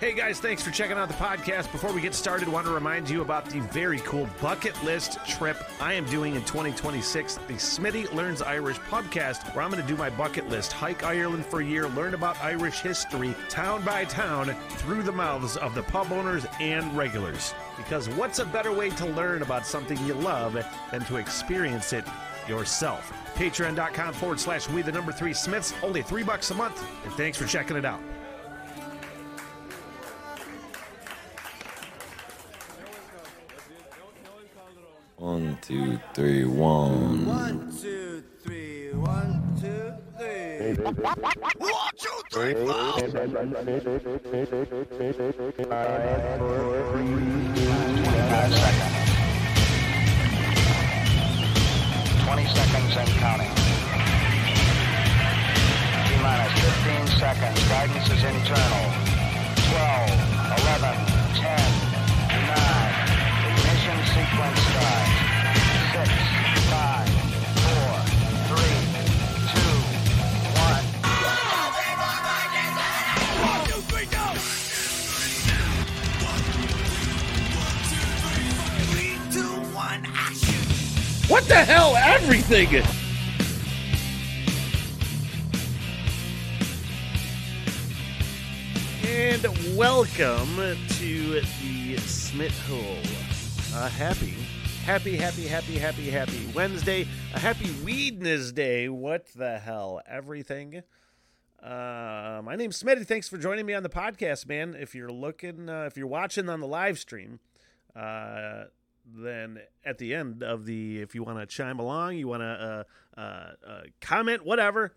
Hey guys, thanks for checking out the podcast. Before we get started, I want to remind you about the very cool bucket list trip I am doing in 2026, the Smitty Learns Irish podcast, where I'm going to do my bucket list, hike Ireland for a year, learn about Irish history, town by town, through the mouths of the pub owners and regulars. Because what's a better way to learn about something you love than to experience it yourself? Patreon.com forward slash we the number three Smiths, only three bucks a month, and thanks for checking it out. One, two, three, one. One, two, three, one, two, three. Five And welcome to the SmitHole. A happy, happy, happy, happy, happy, happy Wednesday. A happy Weedness Day. What the hell? Everything. Uh, my name's Smitty. Thanks for joining me on the podcast, man. If you're looking, uh, if you're watching on the live stream, uh, then at the end of the, if you want to chime along, you want to uh, uh, uh, comment, whatever,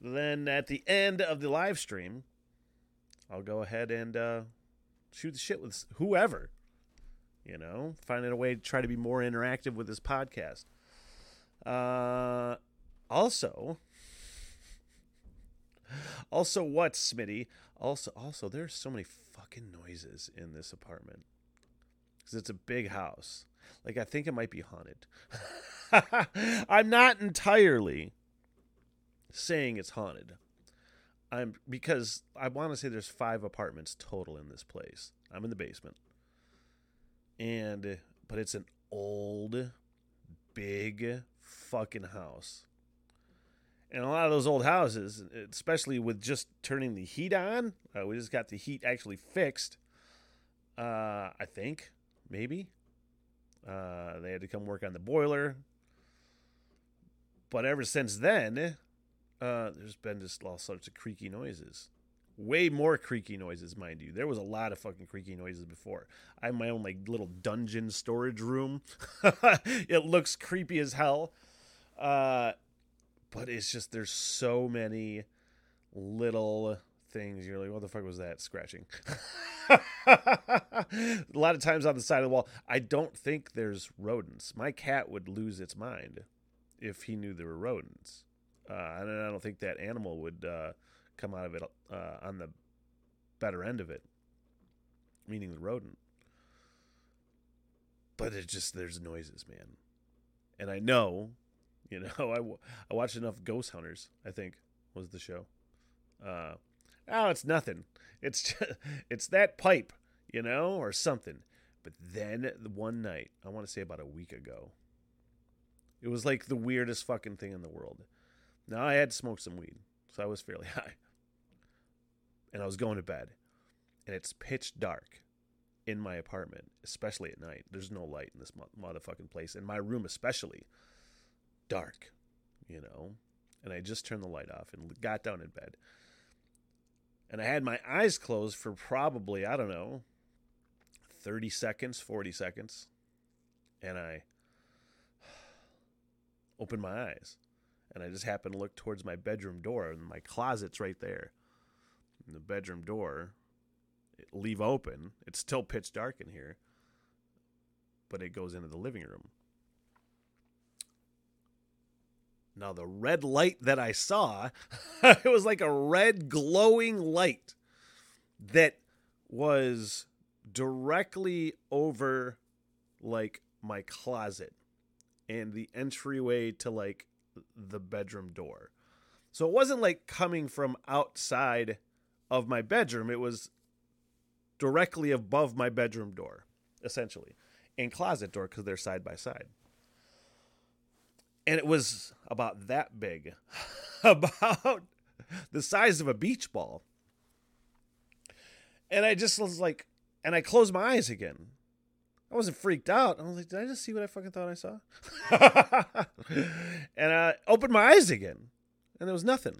then at the end of the live stream, I'll go ahead and uh, shoot the shit with whoever. You know, finding a way to try to be more interactive with this podcast. Uh, also, also what, Smitty? Also, also, there's so many fucking noises in this apartment because it's a big house. Like I think it might be haunted. I'm not entirely saying it's haunted. I'm because I want to say there's five apartments total in this place. I'm in the basement. And but it's an old big fucking house. And a lot of those old houses, especially with just turning the heat on, uh, we just got the heat actually fixed. Uh, I think maybe uh, they had to come work on the boiler. But ever since then, uh, there's been just all sorts of creaky noises. Way more creaky noises, mind you. There was a lot of fucking creaky noises before. I have my own like little dungeon storage room. it looks creepy as hell. Uh, but it's just there's so many little things. You're like, what the fuck was that scratching? a lot of times on the side of the wall, I don't think there's rodents. My cat would lose its mind if he knew there were rodents. Uh, and I don't think that animal would uh, come out of it uh, on the better end of it, meaning the rodent. But it just there's noises, man, and I know, you know, I, w- I watched enough Ghost Hunters. I think was the show. Uh, oh, it's nothing. It's just, it's that pipe, you know, or something. But then one night, I want to say about a week ago, it was like the weirdest fucking thing in the world. Now I had smoked some weed, so I was fairly high. And I was going to bed. And it's pitch dark in my apartment, especially at night. There's no light in this motherfucking place. In my room, especially, dark, you know. And I just turned the light off and got down in bed. And I had my eyes closed for probably, I don't know, 30 seconds, 40 seconds. And I opened my eyes and I just happened to look towards my bedroom door, and my closet's right there. And the bedroom door, leave open. It's still pitch dark in here, but it goes into the living room. Now, the red light that I saw, it was like a red glowing light that was directly over like my closet and the entryway to like the bedroom door. So it wasn't like coming from outside of my bedroom. It was directly above my bedroom door, essentially, and closet door because they're side by side. And it was about that big, about the size of a beach ball. And I just was like, and I closed my eyes again. I wasn't freaked out. I was like, did I just see what I fucking thought I saw? and I opened my eyes again, and there was nothing.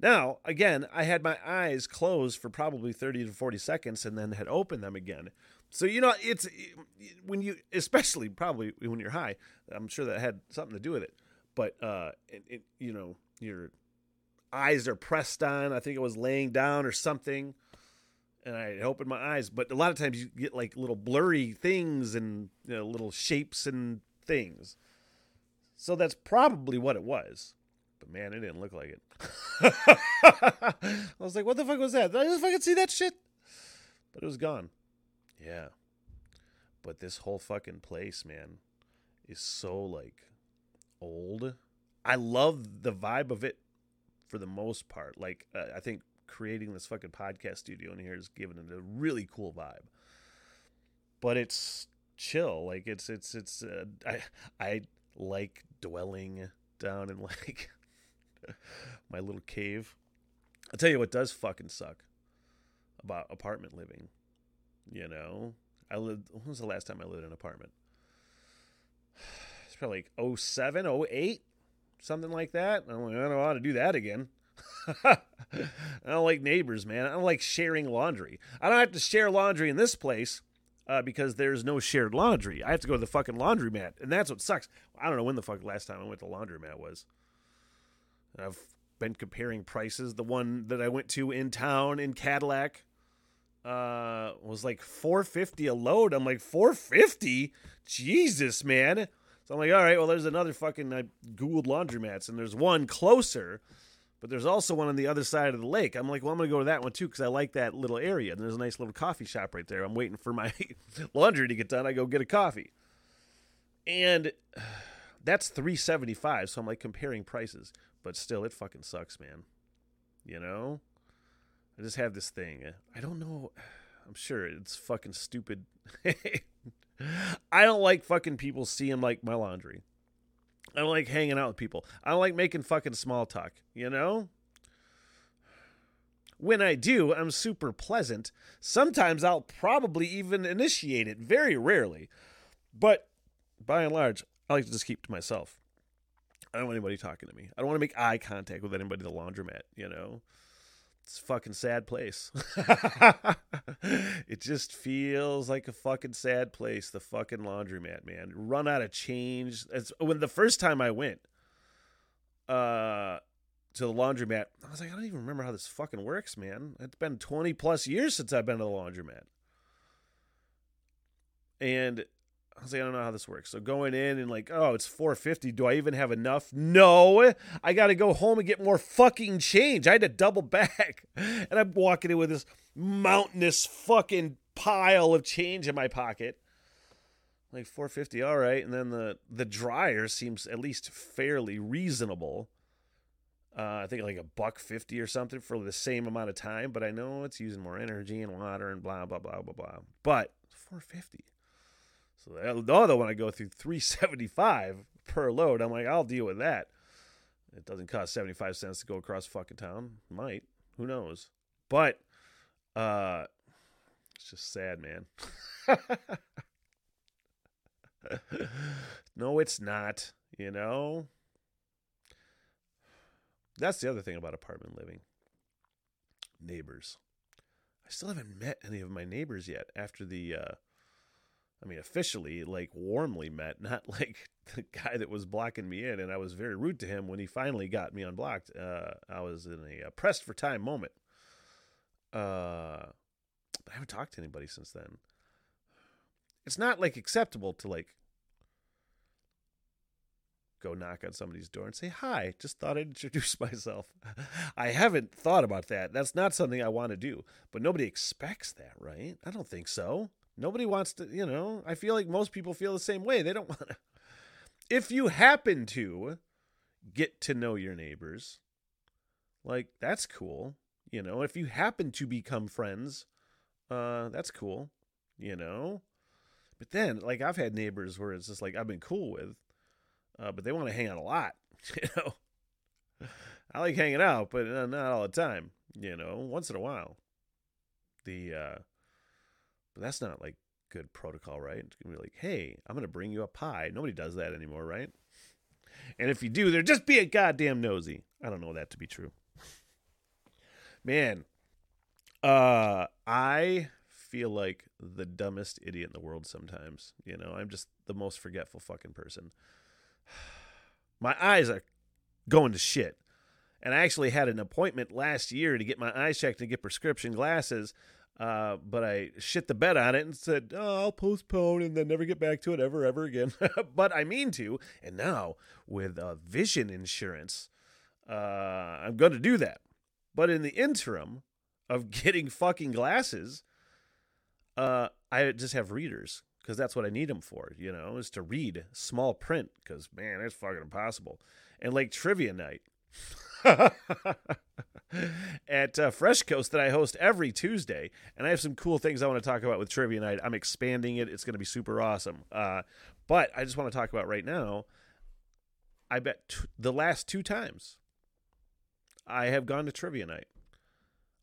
Now, again, I had my eyes closed for probably 30 to 40 seconds and then had opened them again. So, you know, it's when you, especially probably when you're high, I'm sure that had something to do with it. But, uh, it, it, you know, your eyes are pressed on. I think it was laying down or something. And I opened my eyes. But a lot of times you get like little blurry things and you know, little shapes and things. So that's probably what it was. But man, it didn't look like it. I was like, what the fuck was that? I Did I fucking see that shit? But it was gone. Yeah. But this whole fucking place, man, is so like old. I love the vibe of it for the most part. Like, uh, I think creating this fucking podcast studio in here has given it a really cool vibe. But it's chill. Like it's it's it's uh, I I like dwelling down in like my little cave. I'll tell you what does fucking suck about apartment living. You know, I lived. When was the last time I lived in an apartment? It's probably like 07, 08, something like that. I'm like, I don't want to do that again. I don't like neighbors, man. I don't like sharing laundry. I don't have to share laundry in this place uh, because there's no shared laundry. I have to go to the fucking laundromat, and that's what sucks. I don't know when the fuck last time I went to the laundromat was. I've been comparing prices. The one that I went to in town in Cadillac uh, was like 450 a load. I'm like 450, Jesus, man. So I'm like, all right, well, there's another fucking. I googled laundromats, and there's one closer, but there's also one on the other side of the lake. I'm like, well, I'm gonna go to that one too because I like that little area. And there's a nice little coffee shop right there. I'm waiting for my laundry to get done. I go get a coffee, and that's 375. So I'm like comparing prices, but still, it fucking sucks, man. You know, I just have this thing. I don't know. I'm sure it's fucking stupid. I don't like fucking people seeing like my laundry. I don't like hanging out with people. I don't like making fucking small talk, you know? When I do, I'm super pleasant. Sometimes I'll probably even initiate it, very rarely. But by and large, I like to just keep to myself. I don't want anybody talking to me. I don't want to make eye contact with anybody at the laundromat, you know? It's a fucking sad place. it just feels like a fucking sad place, the fucking laundromat, man. Run out of change. It's when the first time I went uh to the laundromat, I was like, I don't even remember how this fucking works, man. It's been 20 plus years since I've been to the laundromat. And I was like, I don't know how this works. So going in and like, oh, it's 450. Do I even have enough? No. I got to go home and get more fucking change. I had to double back. And I'm walking in with this mountainous fucking pile of change in my pocket. Like 450, all right. And then the the dryer seems at least fairly reasonable. Uh, I think like a buck fifty or something for the same amount of time, but I know it's using more energy and water and blah blah blah blah blah. But 450. So the other one I go through 375 per load. I'm like, I'll deal with that. It doesn't cost 75 cents to go across fucking town. Might. Who knows? But uh it's just sad, man. no, it's not, you know? That's the other thing about apartment living. Neighbors. I still haven't met any of my neighbors yet after the uh I mean, officially, like warmly met, not like the guy that was blocking me in. And I was very rude to him when he finally got me unblocked. Uh, I was in a, pressed for time moment. Uh, I haven't talked to anybody since then. It's not like acceptable to like go knock on somebody's door and say hi. Just thought I'd introduce myself. I haven't thought about that. That's not something I want to do. But nobody expects that, right? I don't think so. Nobody wants to, you know, I feel like most people feel the same way. They don't want to. If you happen to get to know your neighbors, like that's cool. You know, if you happen to become friends Uh, that's cool, you know. But then, like, I've had neighbors where it's just like I've been cool with, uh, but they want to hang out a lot, you know. I like hanging out, but uh, not all the time, you know. Once in a while. The uh, but that's not like good protocol, right? It's gonna be like, hey, I'm gonna bring you a pie. Nobody does that anymore, right? And if you do, they're just being goddamn nosy. I don't know that to be true. Man, uh, I feel like the dumbest idiot in the world sometimes. You know, I'm just the most forgetful fucking person. My eyes are going to shit. And I actually had an appointment last year to get my eyes checked and get prescription glasses. Uh, but I shit the bed on it and said, oh, I'll postpone and then never get back to it ever, ever again. but I mean to. And now with uh, vision insurance, uh, I'm going to do that. But in the interim of getting fucking glasses, uh, I just have readers because that's what I need them for, you know, is to read small print because, man, it's fucking impossible. And like trivia night. at uh, Fresh Coast that I host every Tuesday, and I have some cool things I want to talk about with Trivia Night. I'm expanding it; it's going to be super awesome. Uh, but I just want to talk about right now. I bet t- the last two times I have gone to Trivia Night,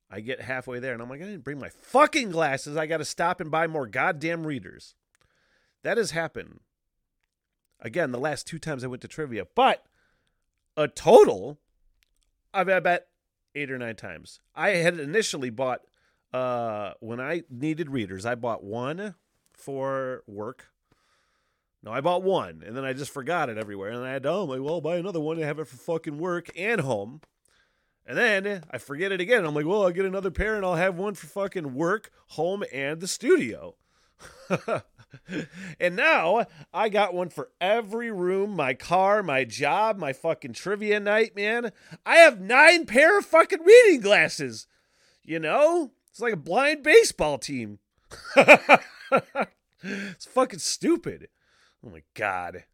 I get halfway there, and I'm like, I didn't bring my fucking glasses. I got to stop and buy more goddamn readers. That has happened. Again, the last two times I went to trivia, but a total I bet eight or nine times. I had initially bought uh when I needed readers, I bought one for work. No, I bought one and then I just forgot it everywhere. And I had to, oh, my, well, I'll buy another one and have it for fucking work and home. And then I forget it again. I'm like, well, I'll get another pair and I'll have one for fucking work, home, and the studio. and now I got one for every room, my car, my job, my fucking trivia night, man. I have nine pair of fucking reading glasses. You know? It's like a blind baseball team. it's fucking stupid. Oh my god.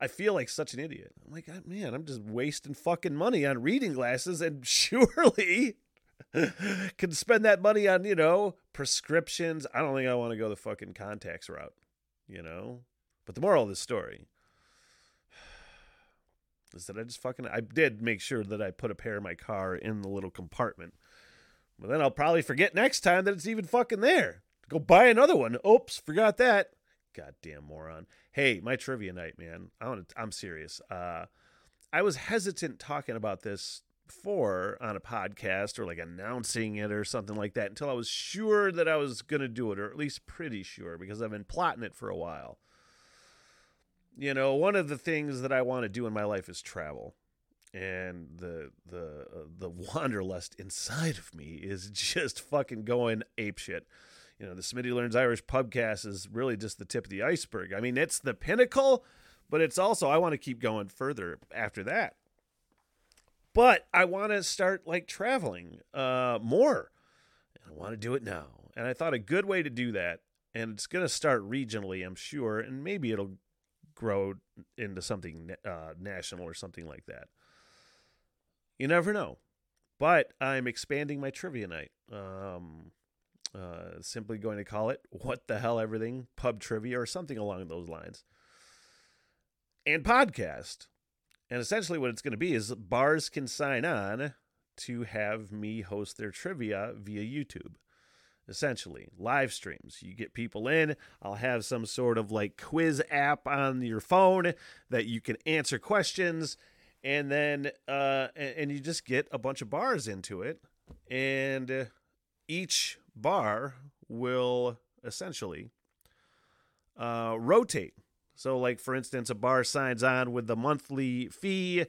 I feel like such an idiot. I'm like, ah, man, I'm just wasting fucking money on reading glasses, and surely can spend that money on, you know, prescriptions. I don't think I want to go the fucking contacts route, you know? But the moral of this story is that I just fucking, I did make sure that I put a pair in my car in the little compartment. But then I'll probably forget next time that it's even fucking there. Go buy another one. Oops, forgot that. Goddamn moron. Hey, my trivia night, man. I want to, I'm serious. Uh, I was hesitant talking about this before on a podcast or like announcing it or something like that until I was sure that I was going to do it, or at least pretty sure, because I've been plotting it for a while. You know, one of the things that I want to do in my life is travel. And the the uh, the wanderlust inside of me is just fucking going apeshit. You know, the Smitty Learns Irish pubcast is really just the tip of the iceberg. I mean, it's the pinnacle, but it's also I want to keep going further after that but I want to start like traveling uh, more. I want to do it now. And I thought a good way to do that, and it's going to start regionally, I'm sure, and maybe it'll grow into something uh, national or something like that. You never know. But I'm expanding my trivia night. Um, uh, simply going to call it What the Hell Everything Pub Trivia or something along those lines. And podcast. And essentially, what it's going to be is bars can sign on to have me host their trivia via YouTube. Essentially, live streams. You get people in. I'll have some sort of like quiz app on your phone that you can answer questions, and then uh, and you just get a bunch of bars into it, and each bar will essentially uh, rotate so, like for instance, a bar signs on with the monthly fee,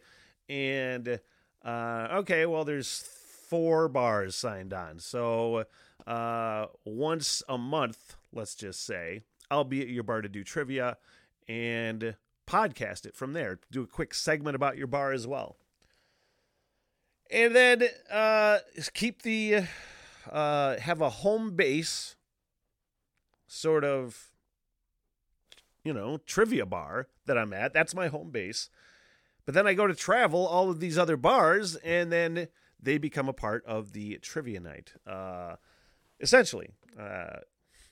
and uh, okay, well, there's four bars signed on. So, uh, once a month, let's just say, I'll be at your bar to do trivia and podcast it from there. Do a quick segment about your bar as well. And then uh, keep the uh, have a home base sort of you know, trivia bar that I'm at. That's my home base. But then I go to travel all of these other bars, and then they become a part of the trivia night. Uh, essentially, uh,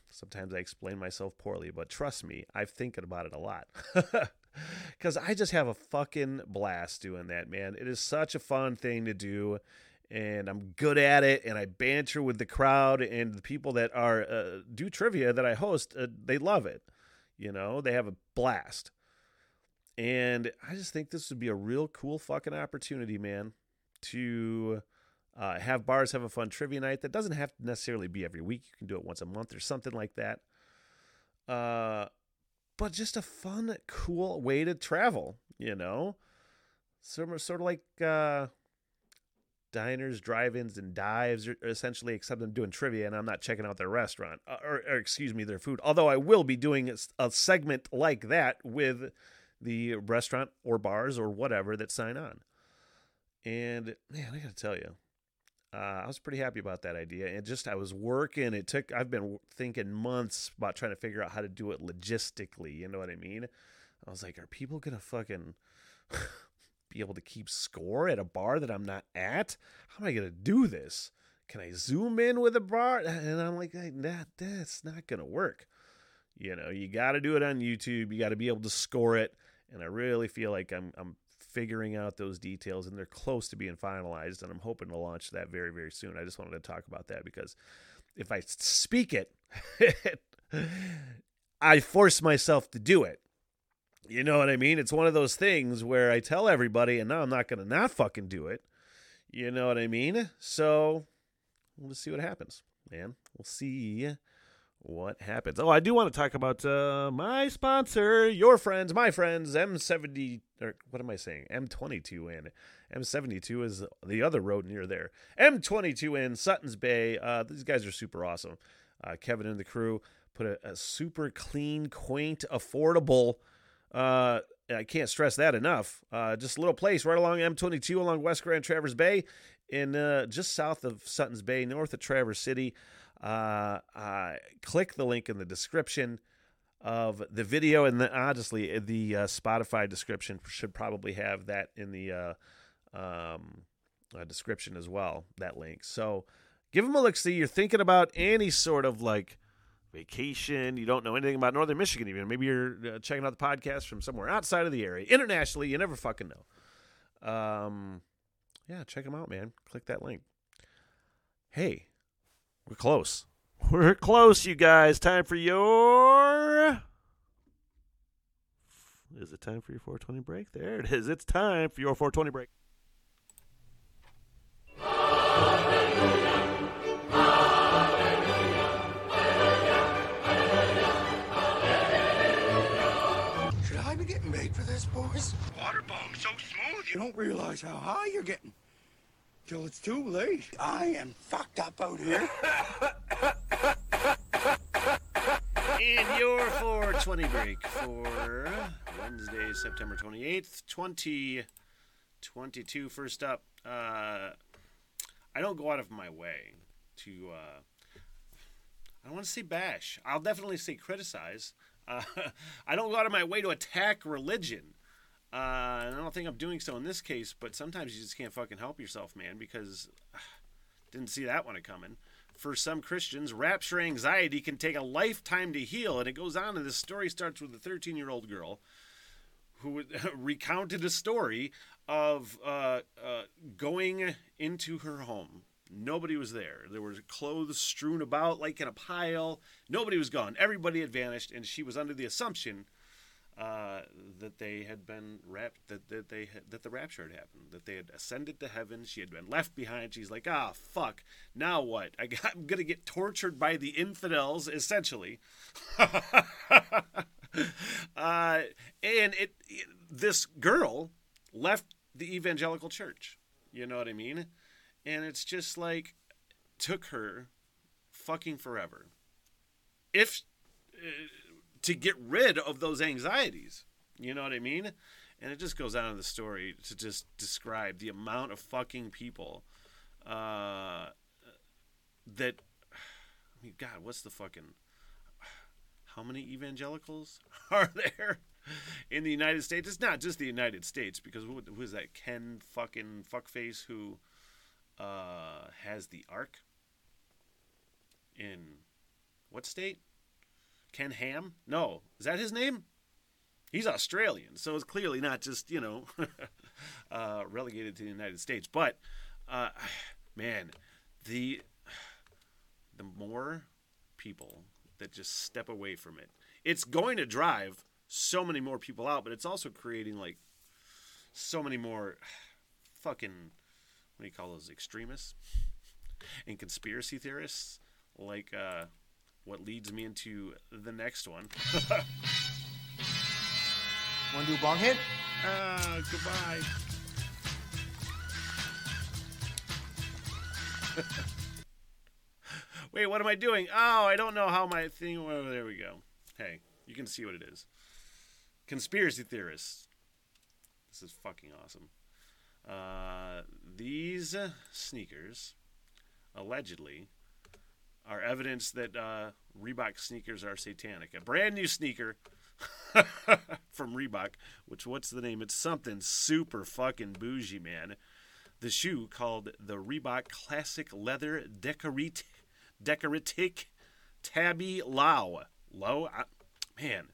sometimes I explain myself poorly, but trust me, I've thinking about it a lot. Because I just have a fucking blast doing that, man. It is such a fun thing to do, and I'm good at it. And I banter with the crowd and the people that are uh, do trivia that I host. Uh, they love it. You know, they have a blast. And I just think this would be a real cool fucking opportunity, man, to uh, have bars have a fun trivia night. That doesn't have to necessarily be every week. You can do it once a month or something like that. Uh, but just a fun, cool way to travel, you know? Sort of, sort of like uh, diners, drive-ins, and dives, essentially, except I'm doing trivia and I'm not checking out their restaurant, uh, or, or excuse me, their food. Although I will be doing a, a segment like that with the restaurant or bars or whatever that sign on. And man, I got to tell you, uh, I was pretty happy about that idea. And just I was working. It took I've been thinking months about trying to figure out how to do it logistically. You know what I mean? I was like, are people gonna fucking be able to keep score at a bar that I'm not at? How am I gonna do this? Can I zoom in with a bar? And I'm like, that that's not gonna work. You know, you got to do it on YouTube. You got to be able to score it. And I really feel like I'm I'm figuring out those details and they're close to being finalized and I'm hoping to launch that very very soon. I just wanted to talk about that because if I speak it I force myself to do it. You know what I mean? It's one of those things where I tell everybody and now I'm not going to not fucking do it. You know what I mean? So we'll just see what happens, man. We'll see what happens. Oh, I do want to talk about uh, my sponsor, your friends, my friends, M70, or what am I saying? M22 Inn. M72 is the other road near there. M22 Inn Suttons Bay. Uh, these guys are super awesome. Uh, Kevin and the crew put a, a super clean, quaint, affordable. Uh, I can't stress that enough. Uh, just a little place right along M22 along West Grand Traverse Bay, in uh, just south of Suttons Bay, north of Traverse City uh, click the link in the description of the video, and the, honestly, the uh, Spotify description should probably have that in the uh, um, uh, description as well. That link. So give them a look. See, you're thinking about any sort of like vacation. You don't know anything about Northern Michigan, even. Maybe you're uh, checking out the podcast from somewhere outside of the area. Internationally, you never fucking know. Um, yeah, check them out, man. Click that link. Hey, we're close. We're close, you guys. Time for your. Is it time for your 420 break? There it is. It's time for your 420 break. This. Water so smooth, you don't realize how high you're getting. Till it's too late. I am fucked up out here. In your 420 break for Wednesday, September 28th, 2022. First up, uh, I don't go out of my way to, uh, I don't want to say bash. I'll definitely say criticize. Uh, I don't go out of my way to attack religion. Uh, and I don't think I'm doing so in this case, but sometimes you just can't fucking help yourself, man, because didn't see that one coming. For some Christians, rapture anxiety can take a lifetime to heal, and it goes on. And this story starts with a 13 year old girl who recounted a story of uh, uh, going into her home. Nobody was there. There were clothes strewn about like in a pile. Nobody was gone. Everybody had vanished, and she was under the assumption uh, that they had been wrapped, that, that they had, that the rapture had happened, that they had ascended to heaven. She had been left behind. She's like, ah, fuck. Now what? I got, I'm gonna get tortured by the infidels, essentially. uh, and it, it, this girl left the evangelical church. You know what I mean? And it's just like took her fucking forever. If uh, to get rid of those anxieties. You know what I mean? And it just goes on in the story to just describe the amount of fucking people uh, that. I mean, God, what's the fucking. How many evangelicals are there in the United States? It's not just the United States, because who, who is that? Ken fucking fuckface who uh, has the Ark? in what state? Ken Ham? No, is that his name? He's Australian, so it's clearly not just you know uh, relegated to the United States. But uh, man, the the more people that just step away from it, it's going to drive so many more people out, but it's also creating like so many more fucking what do you call those extremists and conspiracy theorists like uh, what leads me into the next one. Want to do a bong hit? Ah, goodbye. Wait, what am I doing? Oh, I don't know how my thing. Oh, there we go. Hey, you can see what it is. Conspiracy theorists. This is fucking awesome. Uh, these sneakers, allegedly, are evidence that uh, Reebok sneakers are satanic. A brand new sneaker from Reebok, which what's the name? It's something super fucking bougie, man. The shoe called the Reebok Classic Leather Decorate Decoratic Tabi Low. Low, man,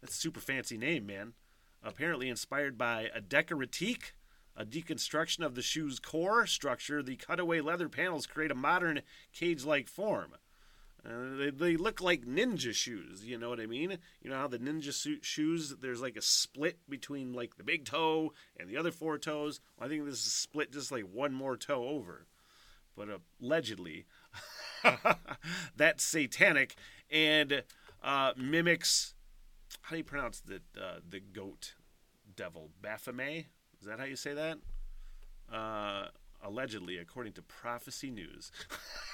that's a super fancy name, man. Apparently inspired by a Decoratique, a deconstruction of the shoe's core structure. The cutaway leather panels create a modern cage-like form. Uh, they, they look like ninja shoes. You know what I mean? You know how the ninja suit shoes, there's like a split between like the big toe and the other four toes. Well, I think this is split just like one more toe over. But uh, allegedly, that's satanic and uh, mimics. How do you pronounce the uh, the goat devil? Baphomet? Is that how you say that? Uh, allegedly, according to Prophecy News.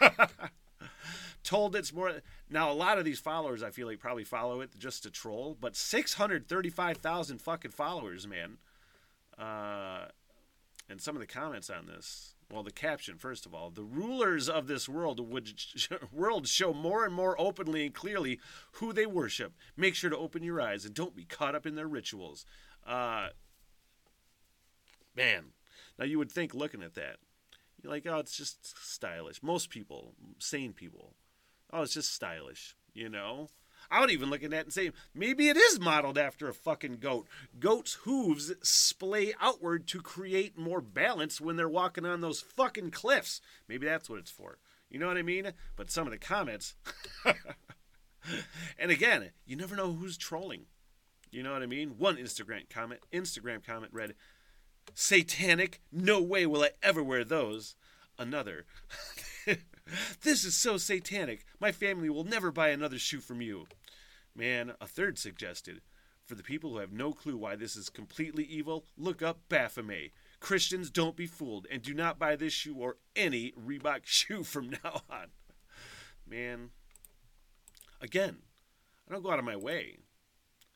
told it's more now a lot of these followers i feel like probably follow it just to troll but 635000 fucking followers man uh and some of the comments on this well the caption first of all the rulers of this world would world show more and more openly and clearly who they worship make sure to open your eyes and don't be caught up in their rituals uh man now you would think looking at that you're like oh it's just stylish most people sane people oh, it's just stylish, you know? I would even look at that and say, maybe it is modeled after a fucking goat. Goats' hooves splay outward to create more balance when they're walking on those fucking cliffs. Maybe that's what it's for. You know what I mean? But some of the comments. and again, you never know who's trolling. You know what I mean? One Instagram comment, Instagram comment read, "Satanic, no way will I ever wear those." Another, this is so satanic. My family will never buy another shoe from you. Man, a third suggested, for the people who have no clue why this is completely evil, look up Baphomet. Christians, don't be fooled and do not buy this shoe or any Reebok shoe from now on. Man, again, I don't go out of my way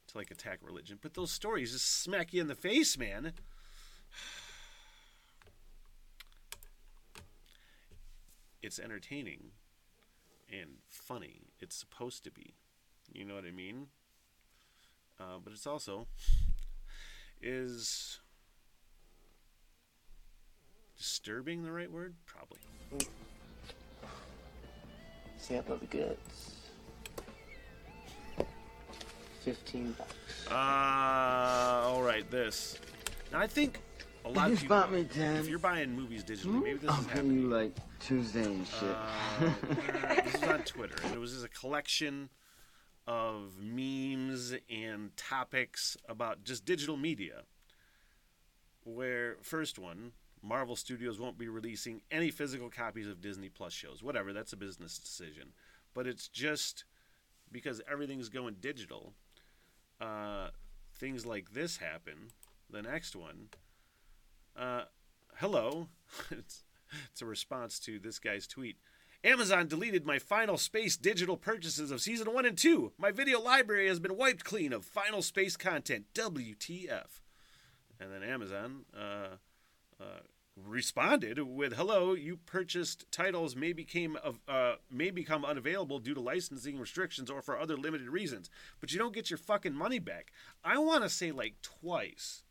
to like attack religion, but those stories just smack you in the face, man. It's entertaining and funny. It's supposed to be. You know what I mean? Uh, but it's also is disturbing the right word? Probably. Sample of the goods. Fifteen bucks. Uh, all right. This. Now I think a lot you of people. spot me, Dan? If you're buying movies digitally, maybe this I'll is happening. you like Tuesday and shit. Uh, this is on Twitter, and it was just a collection of memes and topics about just digital media. Where first one, Marvel Studios won't be releasing any physical copies of Disney Plus shows. Whatever, that's a business decision. But it's just because everything's going digital. Uh, things like this happen. The next one. Uh, hello. it's it's a response to this guy's tweet. Amazon deleted my Final Space digital purchases of season 1 and 2. My video library has been wiped clean of Final Space content. WTF. And then Amazon uh, uh, responded with, "Hello, you purchased titles may became of uh, may become unavailable due to licensing restrictions or for other limited reasons, but you don't get your fucking money back." I want to say like twice.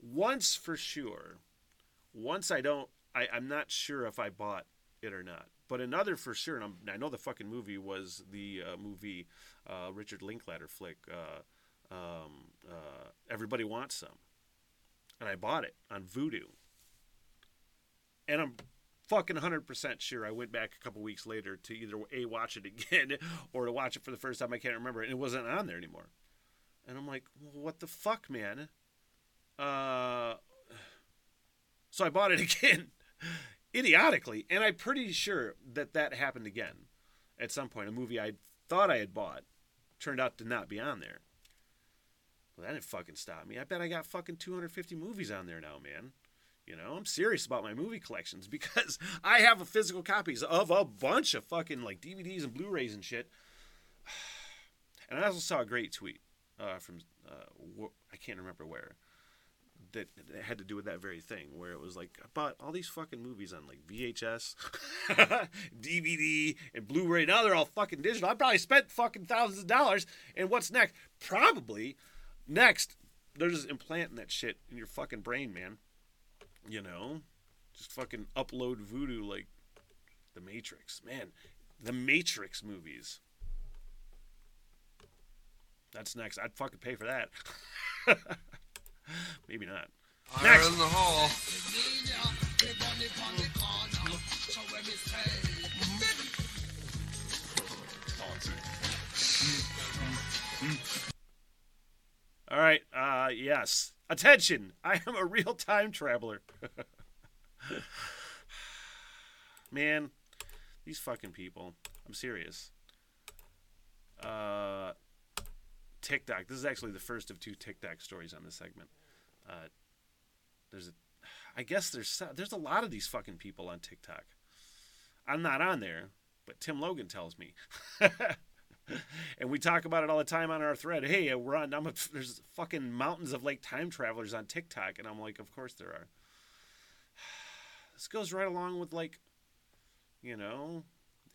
Once for sure. Once I don't I, I'm not sure if I bought it or not. But another for sure, and I'm, I know the fucking movie was the uh, movie uh, Richard Linklater flick, uh, um, uh, Everybody Wants Some. And I bought it on Vudu. And I'm fucking 100% sure I went back a couple weeks later to either A, watch it again, or to watch it for the first time. I can't remember. And it wasn't on there anymore. And I'm like, well, what the fuck, man? Uh, so I bought it again, idiotically, and I'm pretty sure that that happened again at some point. A movie I thought I had bought turned out to not be on there. Well, that didn't fucking stop me. I bet I got fucking 250 movies on there now, man. You know, I'm serious about my movie collections because I have a physical copies of a bunch of fucking like DVDs and Blu-rays and shit. And I also saw a great tweet uh, from uh, I can't remember where that had to do with that very thing, where it was like I bought all these fucking movies on like VHS, DVD, and Blu-ray. Now they're all fucking digital. I probably spent fucking thousands of dollars. And what's next? Probably next they're just implanting that shit in your fucking brain, man. You know, just fucking upload voodoo like the Matrix, man. The Matrix movies. That's next. I'd fucking pay for that. Maybe not. Next. in the hall. All right. Uh, yes. Attention. I am a real time traveler. Man, these fucking people. I'm serious. Uh, TikTok. This is actually the first of two TikTok stories on this segment. Uh, there's a, I guess there's there's a lot of these fucking people on TikTok. I'm not on there, but Tim Logan tells me. and we talk about it all the time on our thread. Hey, we're on. I'm a, there's fucking mountains of like time travelers on TikTok, and I'm like, of course there are. This goes right along with like, you know,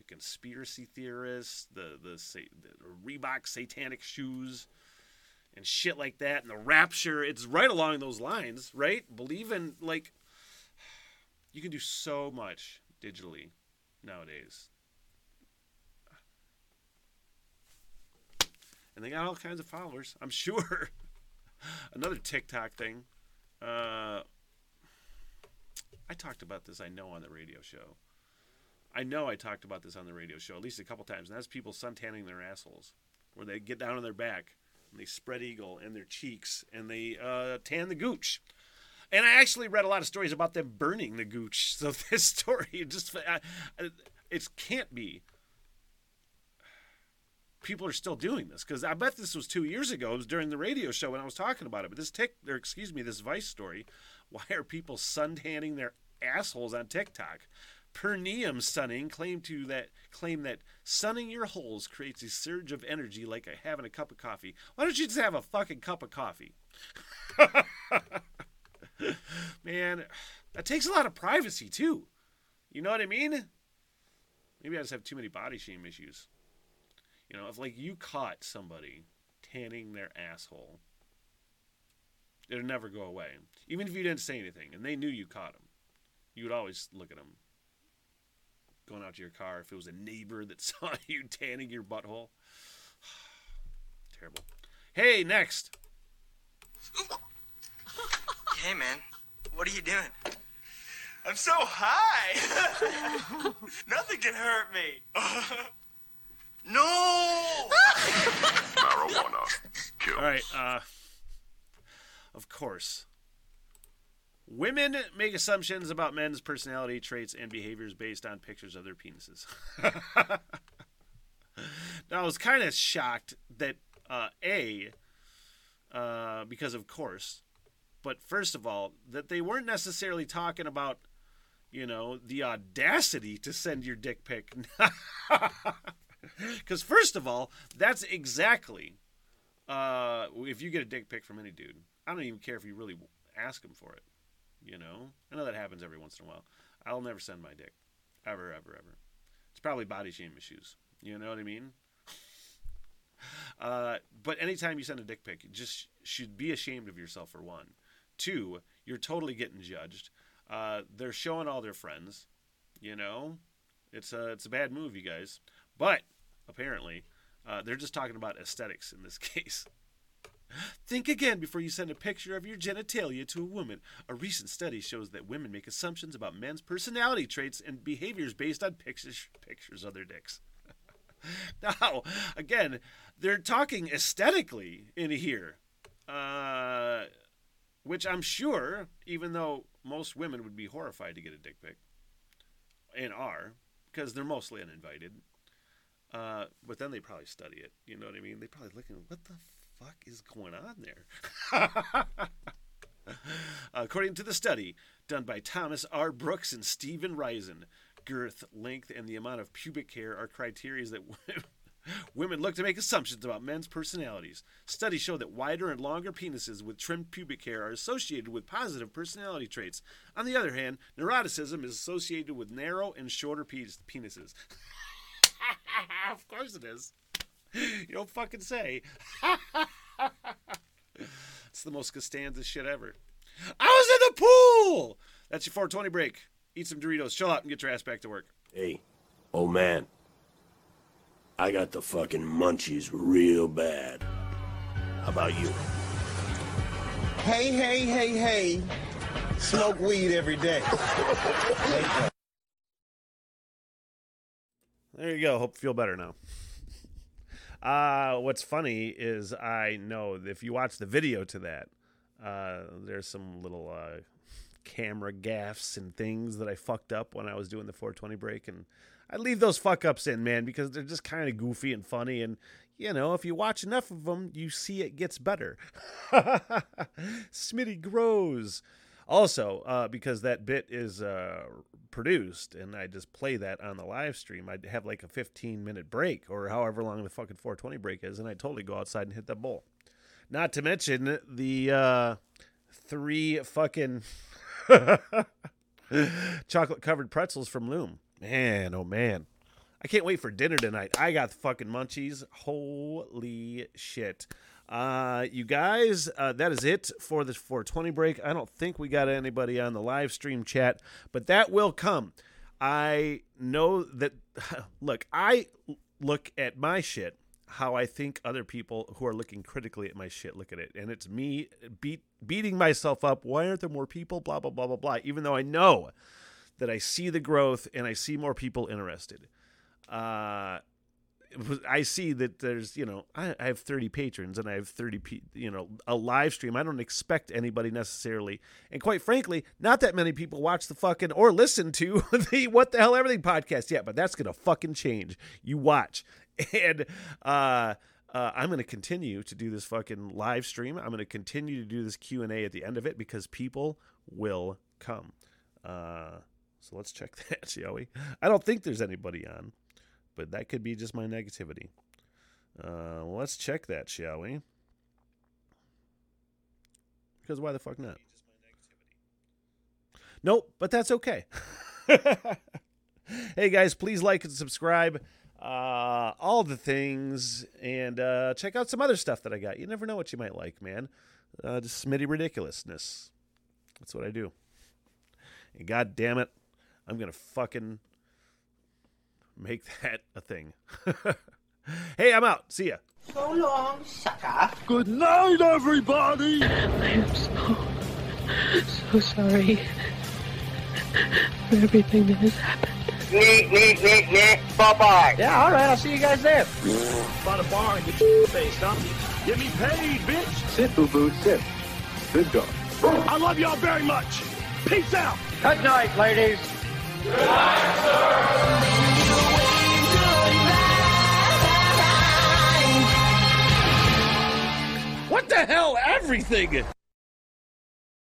conspiracy theorists, the the, the Reebok satanic shoes, and shit like that, and the rapture. It's right along those lines, right? Believe in like, you can do so much digitally nowadays. and they got all kinds of followers. I'm sure. Another TikTok thing. Uh, I talked about this. I know on the radio show. I know I talked about this on the radio show at least a couple times, and that's people suntanning their assholes, where they get down on their back and they spread eagle in their cheeks and they uh, tan the gooch. And I actually read a lot of stories about them burning the gooch. So this story just I, it can't be people are still doing this because I bet this was two years ago. It was during the radio show when I was talking about it. But this tick, or excuse me, this Vice story. Why are people suntanning their assholes on TikTok? Perineum sunning claim to that claim that sunning your holes creates a surge of energy like having a cup of coffee. Why don't you just have a fucking cup of coffee? Man, that takes a lot of privacy too. You know what I mean? Maybe I just have too many body shame issues. You know, if like you caught somebody tanning their asshole, it'd never go away. Even if you didn't say anything and they knew you caught them, you would always look at them. Going out to your car, if it was a neighbor that saw you tanning your butthole. Terrible. Hey, next. Hey, man. What are you doing? I'm so high. Nothing can hurt me. No! Marijuana. Kills. All right. Uh, of course. Women make assumptions about men's personality traits and behaviors based on pictures of their penises. now, I was kind of shocked that, uh, A, uh, because of course, but first of all, that they weren't necessarily talking about, you know, the audacity to send your dick pic. Because first of all, that's exactly uh, if you get a dick pic from any dude. I don't even care if you really ask him for it. You know, I know that happens every once in a while. I'll never send my dick, ever, ever, ever. It's probably body shame issues. You know what I mean? Uh, but anytime you send a dick pic, just should be ashamed of yourself for one. Two, you're totally getting judged. Uh, they're showing all their friends. You know, It's a it's a bad move, you guys. But apparently, uh, they're just talking about aesthetics in this case. Think again before you send a picture of your genitalia to a woman. A recent study shows that women make assumptions about men's personality traits and behaviors based on pictures pictures of their dicks. now, again, they're talking aesthetically in here, uh, which I'm sure, even though most women would be horrified to get a dick pic, and are, because they're mostly uninvited. Uh, but then they probably study it. You know what I mean? They probably look at what the fuck is going on there. According to the study done by Thomas R. Brooks and Stephen Reysen, girth, length, and the amount of pubic hair are criteria that women look to make assumptions about men's personalities. Studies show that wider and longer penises with trimmed pubic hair are associated with positive personality traits. On the other hand, neuroticism is associated with narrow and shorter penises. of course it is. You don't fucking say. it's the most Costanza shit ever. I was in the pool! That's your 420 break. Eat some Doritos, chill out, and get your ass back to work. Hey, old man. I got the fucking munchies real bad. How about you? Hey, hey, hey, hey. Smoke weed every day. There you go. Hope you feel better now. Uh, what's funny is I know if you watch the video to that, uh, there's some little uh, camera gaffs and things that I fucked up when I was doing the 420 break, and I leave those fuck ups in, man, because they're just kind of goofy and funny, and you know, if you watch enough of them, you see it gets better. Smitty grows. Also, uh, because that bit is uh, produced and I just play that on the live stream, I'd have like a 15 minute break or however long the fucking 420 break is, and I totally go outside and hit that bowl. Not to mention the uh, three fucking chocolate covered pretzels from Loom. Man, oh man. I can't wait for dinner tonight. I got fucking munchies. Holy shit. Uh, you guys, uh, that is it for the 420 break. I don't think we got anybody on the live stream chat, but that will come. I know that, look, I look at my shit how I think other people who are looking critically at my shit look at it. And it's me beat, beating myself up. Why aren't there more people? Blah, blah, blah, blah, blah. Even though I know that I see the growth and I see more people interested. Uh, I see that there's, you know, I, I have 30 patrons and I have 30, pe- you know, a live stream. I don't expect anybody necessarily. And quite frankly, not that many people watch the fucking or listen to the What the Hell Everything podcast yet, but that's going to fucking change. You watch. And, uh, uh, I'm going to continue to do this fucking live stream. I'm going to continue to do this Q and A at the end of it because people will come. Uh, so let's check that, shall we? I don't think there's anybody on, but that could be just my negativity. Uh, let's check that, shall we? Because why the fuck not? Nope, but that's okay. hey guys, please like and subscribe. Uh, all the things, and uh, check out some other stuff that I got. You never know what you might like, man. Uh, just Smitty ridiculousness. That's what I do. And god damn it, I'm gonna fucking make that a thing. hey, I'm out. See ya. So long, sucker. Good night, everybody! I am so, so sorry for everything that has happened. Neat, neat, neat, neat. Bye-bye. Yeah, all right. I'll see you guys there. By the bar and get your face, huh? Get me paid, bitch! Sit, boo-boo, sit. Good dog. I love y'all very much. Peace out. Good night, ladies. What the hell? Everything.